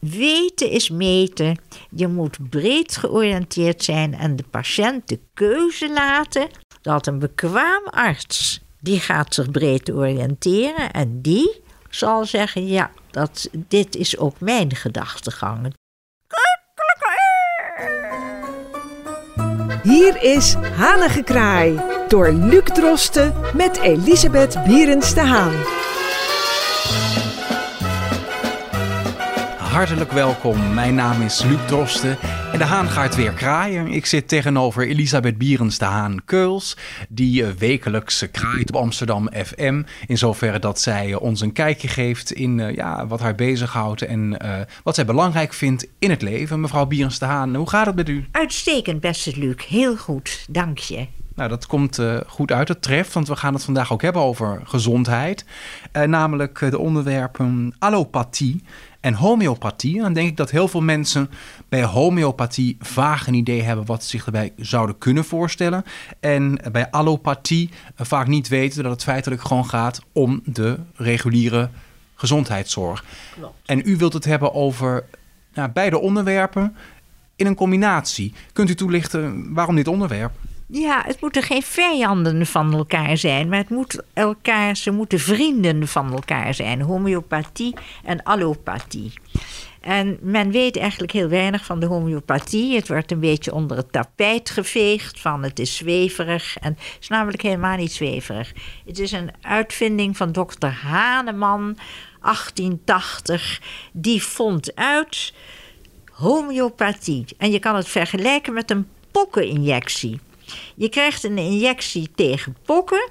weten is meten. Je moet breed georiënteerd zijn en de patiënt de keuze laten dat een bekwaam arts die gaat zich breed oriënteren en die zal zeggen: ja, dat, dit is ook mijn gedachtegang. Hier is Hanengekraai door Luc Drosten met Elisabeth Bierens de Haan. Hartelijk welkom, mijn naam is Luc Drosten en de haan gaat weer kraaien. Ik zit tegenover Elisabeth Bierens de Haan Keuls, die eh, wekelijks kraait op Amsterdam FM. In zoverre dat zij eh, ons een kijkje geeft in eh, ja, wat haar bezighoudt en wat zij belangrijk vindt in het leven. Mevrouw Bierens de Haan, hoe gaat het met u? Uitstekend, beste Luc. Heel goed, dank je. Nou, dat komt goed uit, het treft, want we gaan het vandaag ook hebben over gezondheid. namelijk de onderwerpen allopathie en homeopathie. En dan denk ik dat heel veel mensen bij homeopathie vaag een idee hebben wat ze zich erbij zouden kunnen voorstellen. En bij allopathie vaak niet weten dat het feitelijk gewoon gaat om de reguliere gezondheidszorg. Klopt. En u wilt het hebben over nou, beide onderwerpen in een combinatie. Kunt u toelichten waarom dit onderwerp? Ja, het moeten geen vijanden van elkaar zijn, maar het moet elkaar, ze moeten vrienden van elkaar zijn. Homeopathie en allopathie. En men weet eigenlijk heel weinig van de homeopathie. Het wordt een beetje onder het tapijt geveegd van het is zweverig. En het is namelijk helemaal niet zweverig. Het is een uitvinding van dokter Haneman, 1880. Die vond uit homeopathie. En je kan het vergelijken met een pokkeninjectie. Je krijgt een injectie tegen pokken.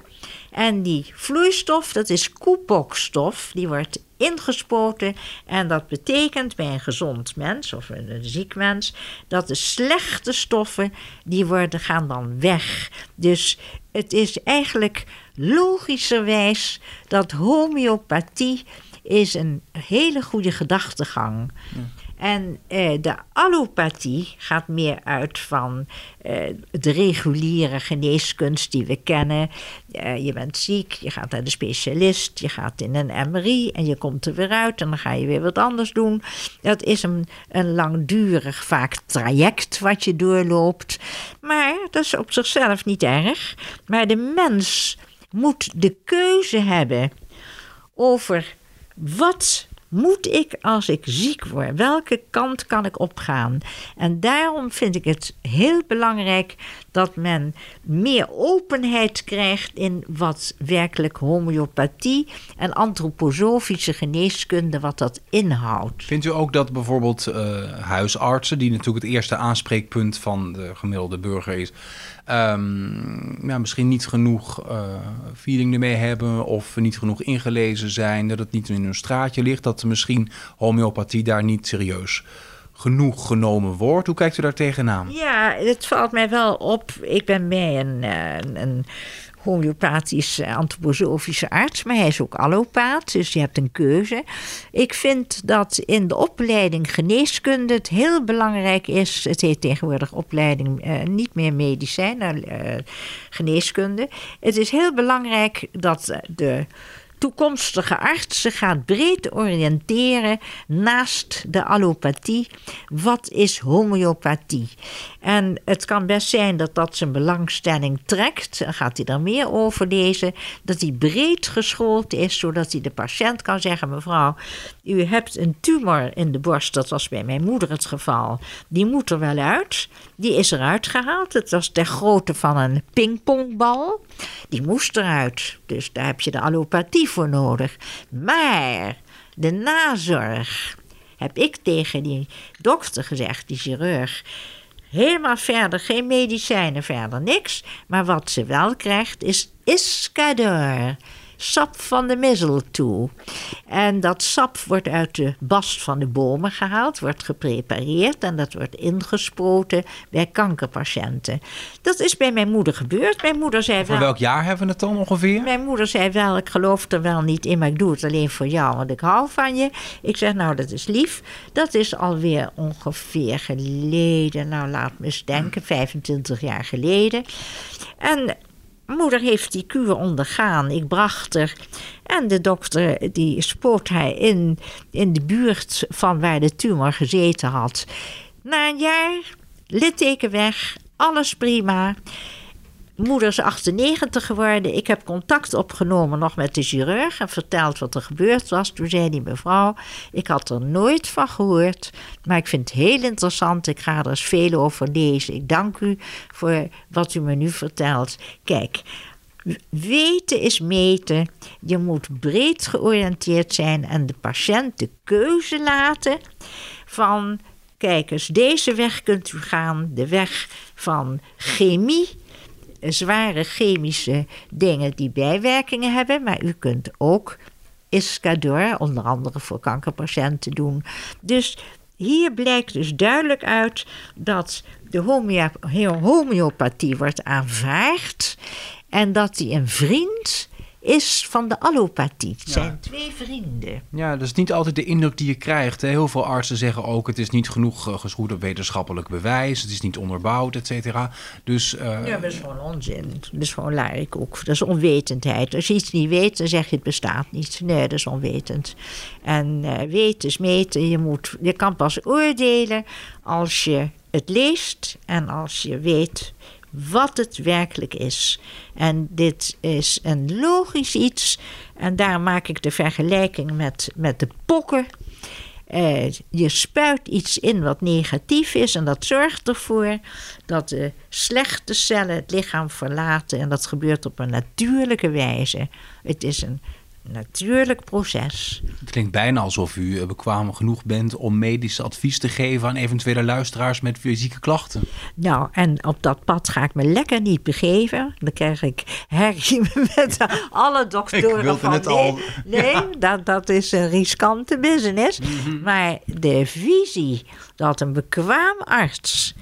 En die vloeistof, dat is koepokstof, die wordt ingespoten. En dat betekent bij een gezond mens of een ziek mens dat de slechte stoffen die worden, gaan dan weg. Dus het is eigenlijk logischerwijs dat homeopathie is een hele goede gedachtegang. Ja. En eh, de allopathie gaat meer uit van eh, de reguliere geneeskunst die we kennen. Eh, je bent ziek, je gaat naar de specialist, je gaat in een MRI en je komt er weer uit en dan ga je weer wat anders doen. Dat is een, een langdurig vaak traject wat je doorloopt. Maar dat is op zichzelf niet erg. Maar de mens moet de keuze hebben over wat moet ik als ik ziek word? Welke kant kan ik opgaan? En daarom vind ik het heel belangrijk dat men meer openheid krijgt in wat werkelijk homeopathie en antroposofische geneeskunde, wat dat inhoudt. Vindt u ook dat bijvoorbeeld uh, huisartsen, die natuurlijk het eerste aanspreekpunt van de gemiddelde burger is, um, ja, misschien niet genoeg uh, feeling ermee hebben of niet genoeg ingelezen zijn, dat het niet in hun straatje ligt, dat misschien homeopathie daar niet serieus genoeg genomen wordt. Hoe kijkt u daar tegenaan? Ja, het valt mij wel op. Ik ben bij een, eh, een, een homeopathisch antroposofische arts, maar hij is ook allopaat, dus je hebt een keuze. Ik vind dat in de opleiding geneeskunde het heel belangrijk is. Het heet tegenwoordig opleiding uh, niet meer medicijn, uh, geneeskunde. Het is heel belangrijk dat de toekomstige arts zich gaat breed oriënteren naast de allopathie. Wat is homeopathie? En het kan best zijn dat dat zijn belangstelling trekt. Dan gaat hij er meer over lezen. Dat hij breed geschoold is, zodat hij de patiënt kan zeggen: Mevrouw, u hebt een tumor in de borst. Dat was bij mijn moeder het geval. Die moet er wel uit. Die is eruit gehaald. Het was ter grootte van een pingpongbal. Die moest eruit. Dus daar heb je de allopathie voor nodig. Maar de nazorg heb ik tegen die dokter gezegd, die chirurg. Helemaal verder, geen medicijnen, verder niks. Maar wat ze wel krijgt is Iscador sap van de mistletoe. En dat sap wordt uit de bast van de bomen gehaald, wordt geprepareerd en dat wordt ingespoten bij kankerpatiënten. Dat is bij mijn moeder gebeurd. Mijn moeder zei voor welk jaar hebben we het dan ongeveer? Mijn moeder zei wel, ik geloof er wel niet in, maar ik doe het alleen voor jou, want ik hou van je. Ik zeg, nou, dat is lief. Dat is alweer ongeveer geleden, nou laat me eens denken, 25 jaar geleden. En moeder heeft die kuur ondergaan. Ik bracht haar. En de dokter die spoot haar in, in de buurt van waar de tumor gezeten had. Na een jaar, litteken weg, alles prima. Moeder is 98 geworden. Ik heb contact opgenomen nog met de chirurg en verteld wat er gebeurd was. Toen zei die mevrouw, ik had er nooit van gehoord, maar ik vind het heel interessant. Ik ga er eens veel over lezen. Ik dank u voor wat u me nu vertelt. Kijk, weten is meten. Je moet breed georiënteerd zijn en de patiënt de keuze laten van... Kijk eens, deze weg kunt u gaan, de weg van chemie, zware chemische dingen die bijwerkingen hebben. Maar u kunt ook Iscador, onder andere voor kankerpatiënten, doen. Dus hier blijkt dus duidelijk uit dat de homeopathie wordt aanvaard en dat die een vriend is van de allopathie. Het zijn twee vrienden. Ja, dat is niet altijd de indruk die je krijgt. Hè. Heel veel artsen zeggen ook... het is niet genoeg uh, geschoed op wetenschappelijk bewijs... het is niet onderbouwd, et cetera. Dus, uh... Ja, dat is gewoon onzin. Dat is gewoon ook. Dat is onwetendheid. Als je iets niet weet, dan zeg je het bestaat niet. Nee, dat is onwetend. En uh, weten is meten. Je, moet, je kan pas oordelen als je het leest... en als je weet wat het werkelijk is. En dit is een logisch iets. En daar maak ik de vergelijking met, met de pokken. Uh, je spuit iets in wat negatief is en dat zorgt ervoor dat de slechte cellen het lichaam verlaten. En dat gebeurt op een natuurlijke wijze. Het is een natuurlijk proces. Het klinkt bijna alsof u eh, bekwaam genoeg bent om medisch advies te geven aan eventuele luisteraars met fysieke klachten. Nou, en op dat pad ga ik me lekker niet begeven. Dan krijg ik herrie met alle doktoren ik van het al. Nee, dat, dat is een riskante business. Mhm. Maar de visie dat een bekwaam arts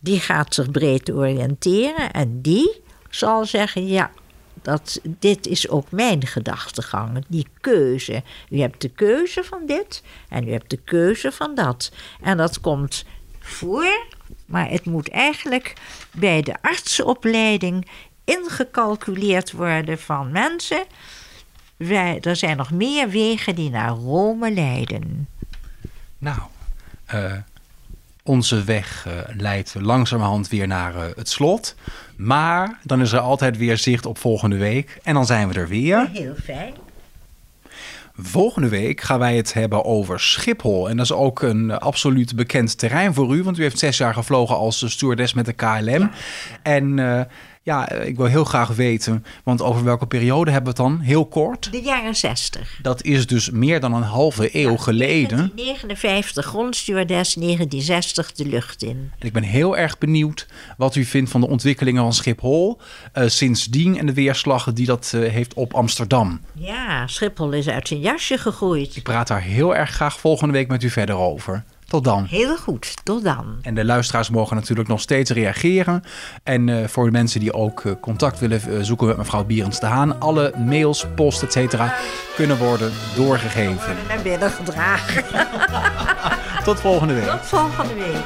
die gaat zich breed oriënteren en die zal zeggen ja dat dit is ook mijn gedachtegang, die keuze. U hebt de keuze van dit en u hebt de keuze van dat. En dat komt voor, maar het moet eigenlijk bij de artsenopleiding ingecalculeerd worden van mensen. Wij, er zijn nog meer wegen die naar Rome leiden. Nou, uh, onze weg uh, leidt langzamerhand weer naar uh, het slot. Maar dan is er altijd weer zicht op volgende week. En dan zijn we er weer. Heel fijn. Volgende week gaan wij het hebben over Schiphol. En dat is ook een absoluut bekend terrein voor u. Want u heeft zes jaar gevlogen als stewardess met de KLM. En uh, ja, ik wil heel graag weten, want over welke periode hebben we het dan? Heel kort. De jaren 60. Dat is dus meer dan een halve eeuw geleden. 1959 grondstewardess, 1960 de lucht in. Ik ben heel erg benieuwd wat u vindt van de ontwikkelingen van Schiphol uh, sindsdien en de weerslag die dat uh, heeft op Amsterdam. Ja, Schiphol is uit zijn jasje gegroeid. Ik praat daar heel erg graag volgende week met u verder over. Tot dan. Heel goed, tot dan. En de luisteraars mogen natuurlijk nog steeds reageren. En eh, voor de mensen die ook eh, contact willen eh, zoeken met mevrouw Bierens de Haan, alle mails, post, et cetera, kunnen worden doorgegeven. En binnen gedragen. tot volgende week. Tot volgende week.